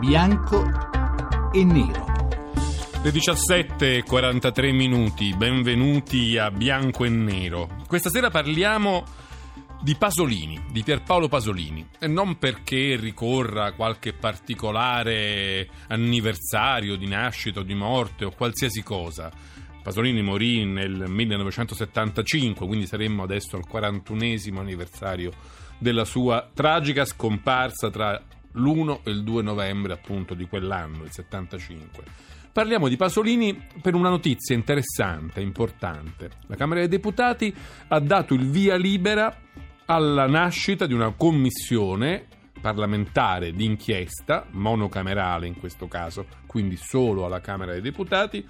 bianco e nero. Le 17.43 minuti, benvenuti a Bianco e Nero. Questa sera parliamo di Pasolini, di Pierpaolo Pasolini, e non perché ricorra qualche particolare anniversario di nascita o di morte o qualsiasi cosa. Pasolini morì nel 1975, quindi saremmo adesso al 41 anniversario della sua tragica scomparsa tra l'1 e il 2 novembre appunto di quell'anno, il 75. Parliamo di Pasolini per una notizia interessante, importante. La Camera dei Deputati ha dato il via libera alla nascita di una commissione parlamentare d'inchiesta, monocamerale in questo caso, quindi solo alla Camera dei Deputati,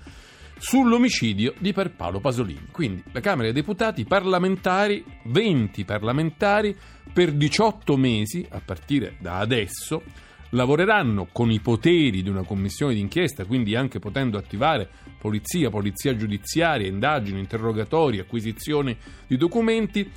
sull'omicidio di Pierpaolo Pasolini. Quindi la Camera dei Deputati parlamentari, 20 parlamentari, per 18 mesi, a partire da adesso, lavoreranno con i poteri di una commissione d'inchiesta, quindi anche potendo attivare polizia, polizia giudiziaria, indagini, interrogatori, acquisizione di documenti,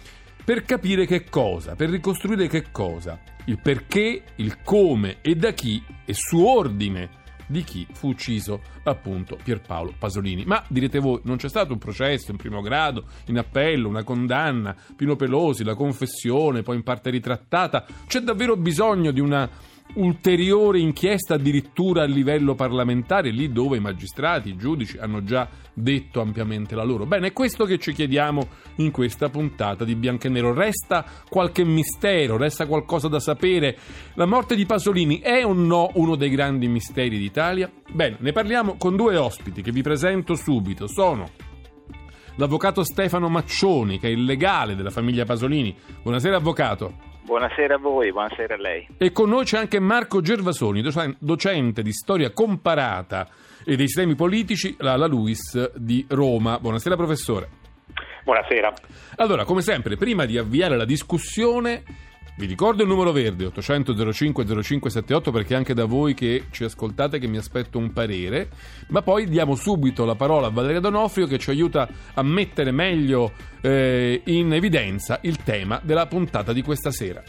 per capire che cosa, per ricostruire che cosa, il perché, il come e da chi e su ordine di chi fu ucciso appunto Pierpaolo Pasolini. Ma direte voi, non c'è stato un processo in primo grado, in appello, una condanna, Pino Pelosi, la confessione, poi in parte ritrattata? C'è davvero bisogno di una ulteriore inchiesta addirittura a livello parlamentare, lì dove i magistrati, i giudici hanno già detto ampiamente la loro. Bene, è questo che ci chiediamo in questa puntata di Bianco e Nero. Resta qualche mistero, resta qualcosa da sapere. La morte di Pasolini è o no uno dei grandi misteri d'Italia? Bene, ne parliamo con due ospiti che vi presento subito. Sono l'avvocato Stefano Maccioni, che è il legale della famiglia Pasolini. Buonasera, avvocato. Buonasera a voi, buonasera a lei. E con noi c'è anche Marco Gervasoni, docente di storia comparata e dei sistemi politici alla LUIS di Roma. Buonasera professore. Buonasera. Allora, come sempre, prima di avviare la discussione vi ricordo il numero verde 800 05 0578 perché anche da voi che ci ascoltate che mi aspetto un parere, ma poi diamo subito la parola a Valeria Donofrio che ci aiuta a mettere meglio eh, in evidenza il tema della puntata di questa sera.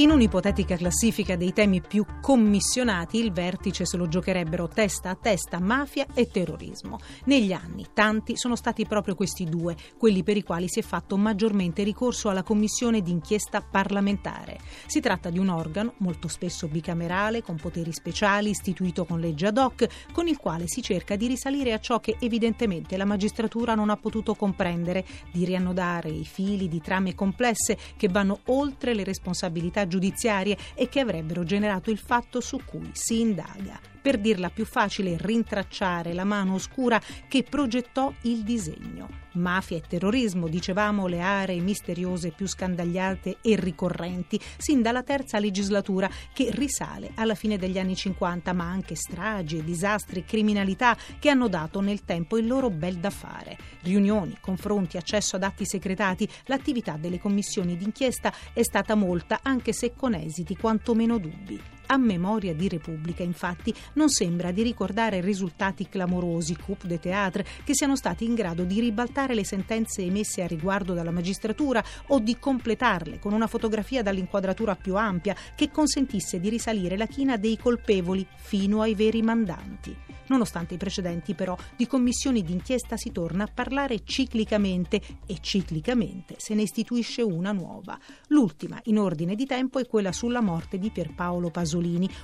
In un'ipotetica classifica dei temi più commissionati, il vertice se lo giocherebbero testa a testa mafia e terrorismo. Negli anni, tanti sono stati proprio questi due, quelli per i quali si è fatto maggiormente ricorso alla commissione d'inchiesta parlamentare. Si tratta di un organo, molto spesso bicamerale, con poteri speciali, istituito con legge ad hoc, con il quale si cerca di risalire a ciò che evidentemente la magistratura non ha potuto comprendere, di riannodare i fili di trame complesse che vanno oltre le responsabilità giudiziarie e che avrebbero generato il fatto su cui si indaga per dirla più facile, rintracciare la mano oscura che progettò il disegno. Mafia e terrorismo, dicevamo, le aree misteriose più scandagliate e ricorrenti, sin dalla terza legislatura che risale alla fine degli anni 50, ma anche stragi, disastri, criminalità che hanno dato nel tempo il loro bel da fare. Riunioni, confronti, accesso ad atti segretati, l'attività delle commissioni d'inchiesta è stata molta, anche se con esiti quantomeno dubbi. A memoria di Repubblica, infatti, non sembra di ricordare risultati clamorosi, coup de théâtre, che siano stati in grado di ribaltare le sentenze emesse a riguardo dalla magistratura o di completarle con una fotografia dall'inquadratura più ampia che consentisse di risalire la china dei colpevoli fino ai veri mandanti. Nonostante i precedenti, però, di commissioni d'inchiesta si torna a parlare ciclicamente e ciclicamente se ne istituisce una nuova. L'ultima, in ordine di tempo, è quella sulla morte di Pierpaolo Pasolini,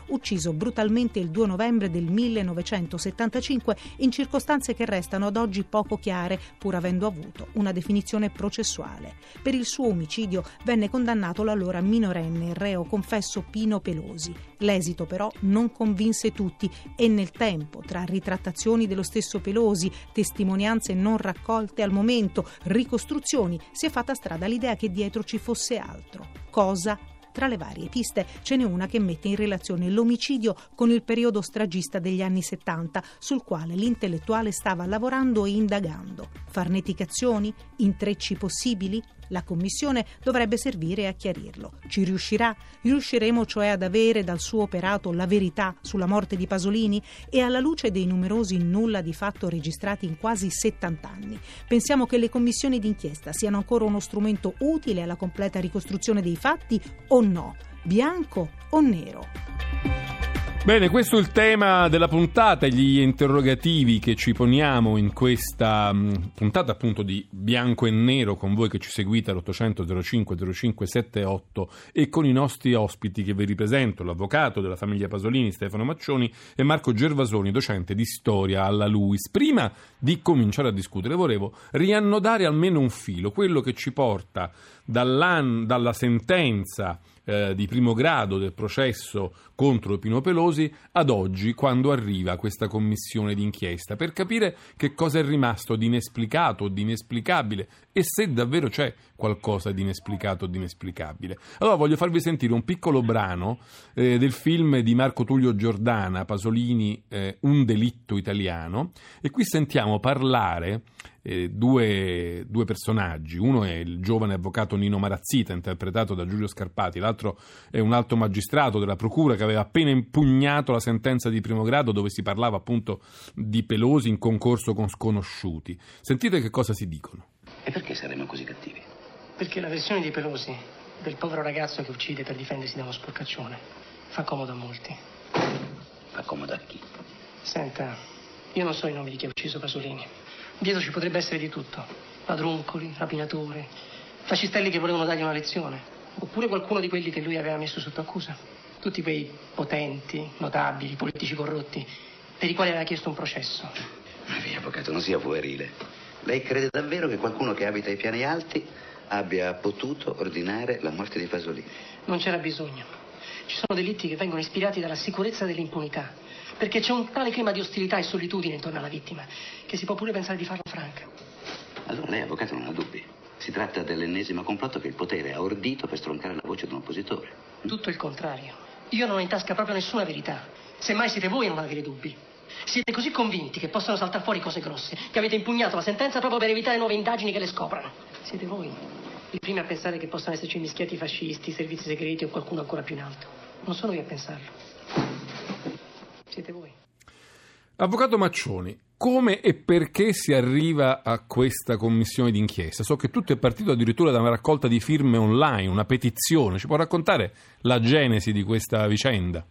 ucciso brutalmente il 2 novembre del 1975 in circostanze che restano ad oggi poco chiare, pur avendo avuto una definizione processuale. Per il suo omicidio venne condannato l'allora minorenne reo confesso Pino Pelosi. L'esito però non convinse tutti e nel tempo, tra ritrattazioni dello stesso Pelosi, testimonianze non raccolte al momento, ricostruzioni, si è fatta strada l'idea che dietro ci fosse altro. Cosa tra le varie piste ce n'è una che mette in relazione l'omicidio con il periodo stragista degli anni 70, sul quale l'intellettuale stava lavorando e indagando. Farneticazioni? Intrecci possibili? La Commissione dovrebbe servire a chiarirlo. Ci riuscirà? Riusciremo cioè ad avere dal suo operato la verità sulla morte di Pasolini e alla luce dei numerosi nulla di fatto registrati in quasi 70 anni. Pensiamo che le commissioni d'inchiesta siano ancora uno strumento utile alla completa ricostruzione dei fatti o no? bianco o nero. Bene, questo è il tema della puntata, gli interrogativi che ci poniamo in questa mh, puntata appunto di bianco e nero con voi che ci seguite all'800 05 05 78 e con i nostri ospiti che vi ripresento, l'avvocato della famiglia Pasolini Stefano Maccioni e Marco Gervasoni, docente di storia alla LUIS. Prima di cominciare a discutere volevo riannodare almeno un filo, quello che ci porta dalla sentenza eh, di primo grado del processo contro Pino Pelosi ad oggi quando arriva questa commissione d'inchiesta per capire che cosa è rimasto di inesplicato o di inesplicabile e se davvero c'è qualcosa di inesplicato o di inesplicabile. Allora voglio farvi sentire un piccolo brano eh, del film di Marco Tullio Giordana, Pasolini, eh, Un delitto italiano e qui sentiamo parlare eh, due, due, personaggi. Uno è il giovane avvocato Nino Marazzita, interpretato da Giulio Scarpati, l'altro è un alto magistrato della Procura che aveva appena impugnato la sentenza di primo grado dove si parlava appunto di Pelosi in concorso con sconosciuti. Sentite che cosa si dicono. E perché saremmo così cattivi? Perché la versione di Pelosi, del povero ragazzo che uccide per difendersi da uno sporcaccione, fa comodo a molti. Fa comodo a chi? Senta, io non so i nomi di chi ha ucciso Pasolini. Dietro ci potrebbe essere di tutto. Ladruncoli, rapinatori, fascistelli che volevano dargli una lezione. Oppure qualcuno di quelli che lui aveva messo sotto accusa. Tutti quei potenti, notabili, politici corrotti, per i quali aveva chiesto un processo. Ma via, avvocato, non sia puerile. Lei crede davvero che qualcuno che abita ai piani alti abbia potuto ordinare la morte di Pasolini? Non c'era bisogno. Ci sono delitti che vengono ispirati dalla sicurezza dell'impunità perché c'è un tale clima di ostilità e solitudine intorno alla vittima che si può pure pensare di farla franca. Allora lei, avvocato, non ha dubbi. Si tratta dell'ennesimo complotto che il potere ha ordito per stroncare la voce di un oppositore. Tutto il contrario. Io non ho in tasca proprio nessuna verità. Semmai siete voi a non avere dubbi. Siete così convinti che possano saltare fuori cose grosse che avete impugnato la sentenza proprio per evitare nuove indagini che le scoprano. Siete voi i primi a pensare che possano esserci mischiati fascisti, servizi segreti o qualcuno ancora più in alto. Non sono io a pensarlo siete voi. Avvocato Maccioni, come e perché si arriva a questa commissione d'inchiesta? So che tutto è partito addirittura da una raccolta di firme online, una petizione. Ci può raccontare la genesi di questa vicenda?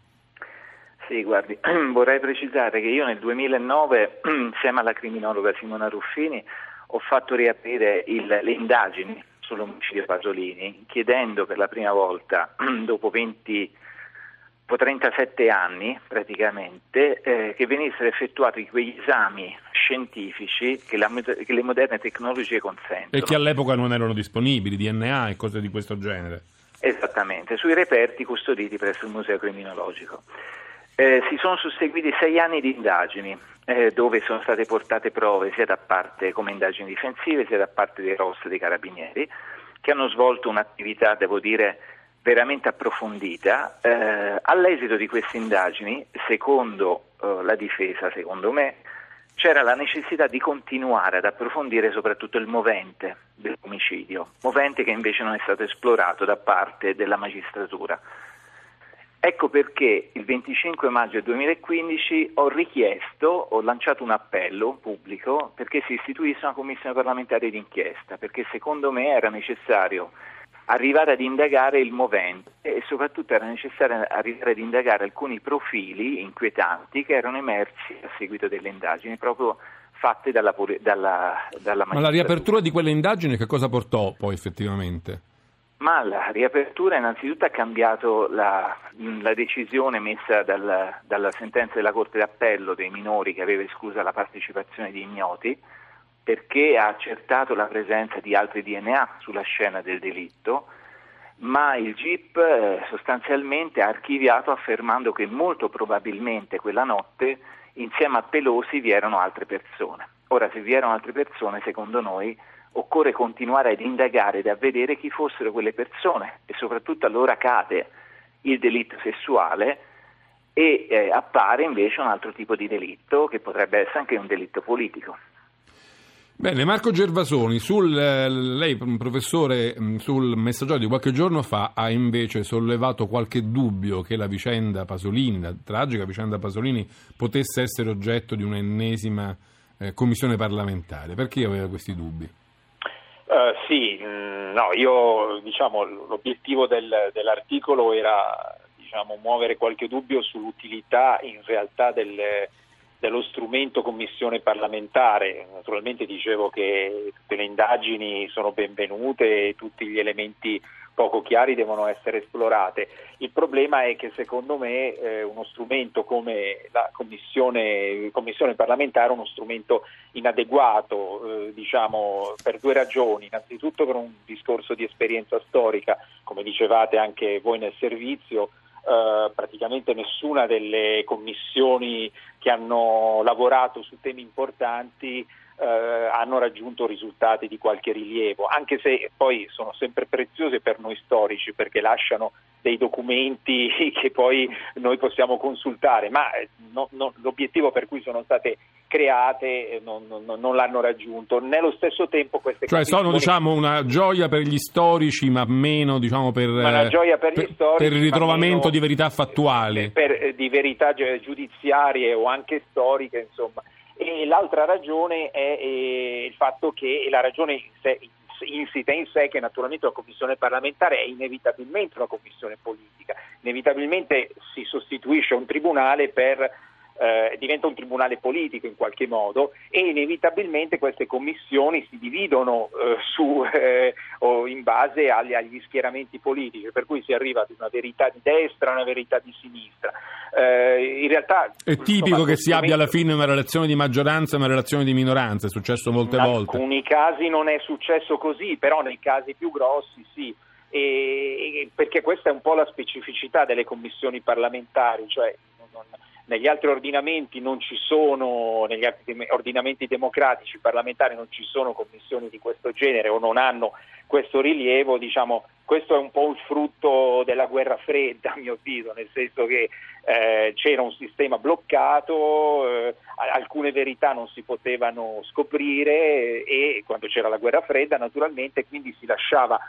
Sì, guardi, vorrei precisare che io nel 2009, insieme alla criminologa Simona Ruffini, ho fatto riaprire il, le indagini sull'omicidio Pasolini, chiedendo per la prima volta, dopo 20 37 anni praticamente eh, che venissero effettuati quegli esami scientifici che, la, che, le moderne tecnologie consentono. E che all'epoca non erano disponibili, DNA e cose di questo genere. Esattamente, sui reperti custoditi presso il Museo Criminologico. Eh, si sono susseguiti sei anni di indagini eh, dove sono state portate prove sia da parte come indagini difensive sia da parte dei ROS dei carabinieri che hanno svolto un'attività, devo dire, veramente approfondita. Eh, all'esito di queste indagini, secondo eh, la difesa, secondo me, c'era la necessità di continuare ad approfondire soprattutto il movente dell'omicidio, movente che invece non è stato esplorato da parte della magistratura. Ecco perché il 25 maggio 2015 ho richiesto, ho lanciato un appello pubblico perché si istituisse una commissione parlamentare d'inchiesta, perché secondo me era necessario arrivare ad indagare il movente e soprattutto era necessario arrivare ad indagare alcuni profili inquietanti che erano emersi a seguito delle indagini proprio fatte dalla, dalla, dalla Ma la riapertura di quelle indagini che cosa portò poi effettivamente? Ma la riapertura innanzitutto ha cambiato la, la decisione messa dal, dalla sentenza della Corte d'Appello dei minori che aveva esclusa la partecipazione di ignoti perché ha accertato la presenza di altri DNA sulla scena del delitto, ma il GIP eh, sostanzialmente ha archiviato affermando che molto probabilmente quella notte insieme a Pelosi vi erano altre persone. Ora, se vi erano altre persone, secondo noi occorre continuare ad indagare ed a vedere chi fossero quelle persone e soprattutto allora cade il delitto sessuale e eh, appare invece un altro tipo di delitto che potrebbe essere anche un delitto politico. Bene, Marco Gervasoni, sul, eh, lei professore mm, sul messaggio di qualche giorno fa ha invece sollevato qualche dubbio che la vicenda Pasolini, la tragica vicenda Pasolini, potesse essere oggetto di un'ennesima eh, commissione parlamentare. Perché aveva questi dubbi? Uh, sì, mm, no, io diciamo l'obiettivo del, dell'articolo era diciamo, muovere qualche dubbio sull'utilità in realtà del, dello strumento commissione parlamentare. Naturalmente dicevo che tutte le indagini sono benvenute e tutti gli elementi poco chiari devono essere esplorate. Il problema è che secondo me eh, uno strumento come la commissione, commissione parlamentare è uno strumento inadeguato, eh, diciamo, per due ragioni. Innanzitutto per un discorso di esperienza storica, come dicevate anche voi nel servizio, eh, praticamente nessuna delle commissioni che hanno lavorato su temi importanti eh, hanno raggiunto risultati di qualche rilievo, anche se poi sono sempre preziose per noi storici perché lasciano dei documenti che poi noi possiamo consultare, ma eh, no, no, l'obiettivo per cui sono state create eh, non, non, non, l'hanno raggiunto. Nello stesso tempo queste Cioè sono diciamo, una gioia per gli storici, ma meno diciamo, per, per, per, storici, per, il ritrovamento di verità fattuali. Per, di verità giudiziarie o anche storiche, insomma. E l'altra ragione è eh, il fatto che la ragione in sé, insita in sé che naturalmente la commissione parlamentare è inevitabilmente una commissione politica, inevitabilmente si sostituisce a un tribunale per eh, diventa un tribunale politico in qualche modo e inevitabilmente queste commissioni si dividono eh, su, eh, o in base agli, agli, schieramenti politici, per cui si arriva ad una verità di destra, una verità di sinistra. Eh, in realtà, è tipico insomma, che si abbia alla fine una relazione di maggioranza e una relazione di minoranza, è successo molte volte. In alcuni casi non è successo così, però nei casi più grossi sì. E, perché questa è un po' la specificità delle commissioni parlamentari, cioè non, negli altri ordinamenti non ci sono, negli altri ordinamenti democratici parlamentari non ci sono commissioni di questo genere o non hanno questo rilievo, diciamo, questo è un po' il frutto della guerra fredda a mio avviso, nel senso che eh, c'era un sistema bloccato, eh, alcune verità non si potevano scoprire e quando c'era la guerra fredda naturalmente quindi si lasciava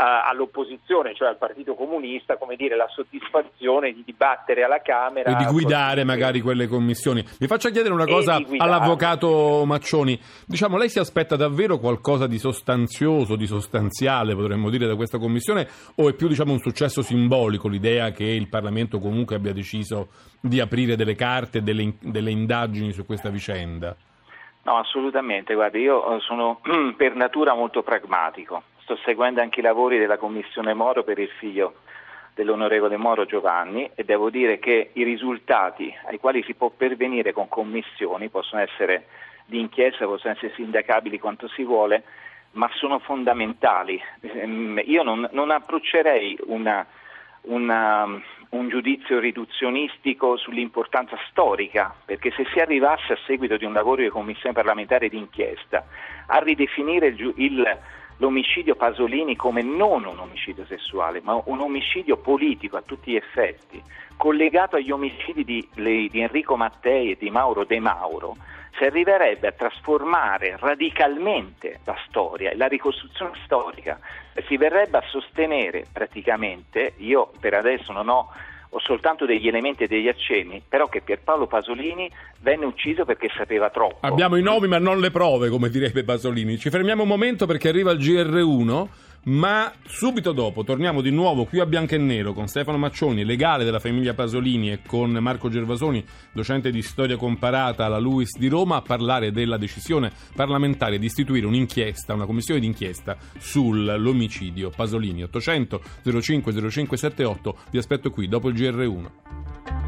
all'opposizione, cioè al Partito Comunista, come dire, la soddisfazione di dibattere alla Camera e di guidare magari quelle commissioni. Mi faccia chiedere una cosa all'avvocato Maccioni. Diciamo, lei si aspetta davvero qualcosa di sostanzioso, di sostanziale, potremmo dire, da questa commissione o è più diciamo, un successo simbolico l'idea che il Parlamento comunque abbia deciso di aprire delle carte e delle, delle indagini su questa vicenda? No, assolutamente, guardi, io eh, sono per natura molto pragmatico sto seguendo anche i lavori della Commissione Moro per il figlio dell'onorevole Moro Giovanni e devo dire che i risultati ai quali si può pervenire con commissioni possono essere di inchiesta, possono essere sindacabili quanto si vuole, ma sono fondamentali. Ehm, io non, non approccerei una, una, un giudizio riduzionistico sull'importanza storica, perché se si arrivasse a seguito di un lavoro di commissione parlamentare d'inchiesta a ridefinire il, il l'omicidio Pasolini come non un omicidio sessuale, ma un omicidio politico a tutti gli effetti, collegato agli omicidi di, di Enrico Mattei e di Mauro De Mauro, si arriverebbe a trasformare radicalmente la storia e la ricostruzione storica. Si verrebbe a sostenere praticamente, io per adesso non ho ho soltanto degli elementi e degli accenni, però che Pierpaolo Pasolini venne ucciso perché sapeva troppo. Abbiamo i nomi ma non le prove, come direbbe Pasolini. Ci fermiamo un momento perché arriva il GR1 ma subito dopo torniamo di nuovo qui a Bianco e Nero con Stefano Maccioni, legale della famiglia Pasolini e con Marco Gervasoni, docente di storia comparata alla LUIS di Roma, a parlare della decisione parlamentare di istituire un'inchiesta, una commissione d'inchiesta sull'omicidio Pasolini. 800 05 0578, vi aspetto qui dopo il GR1.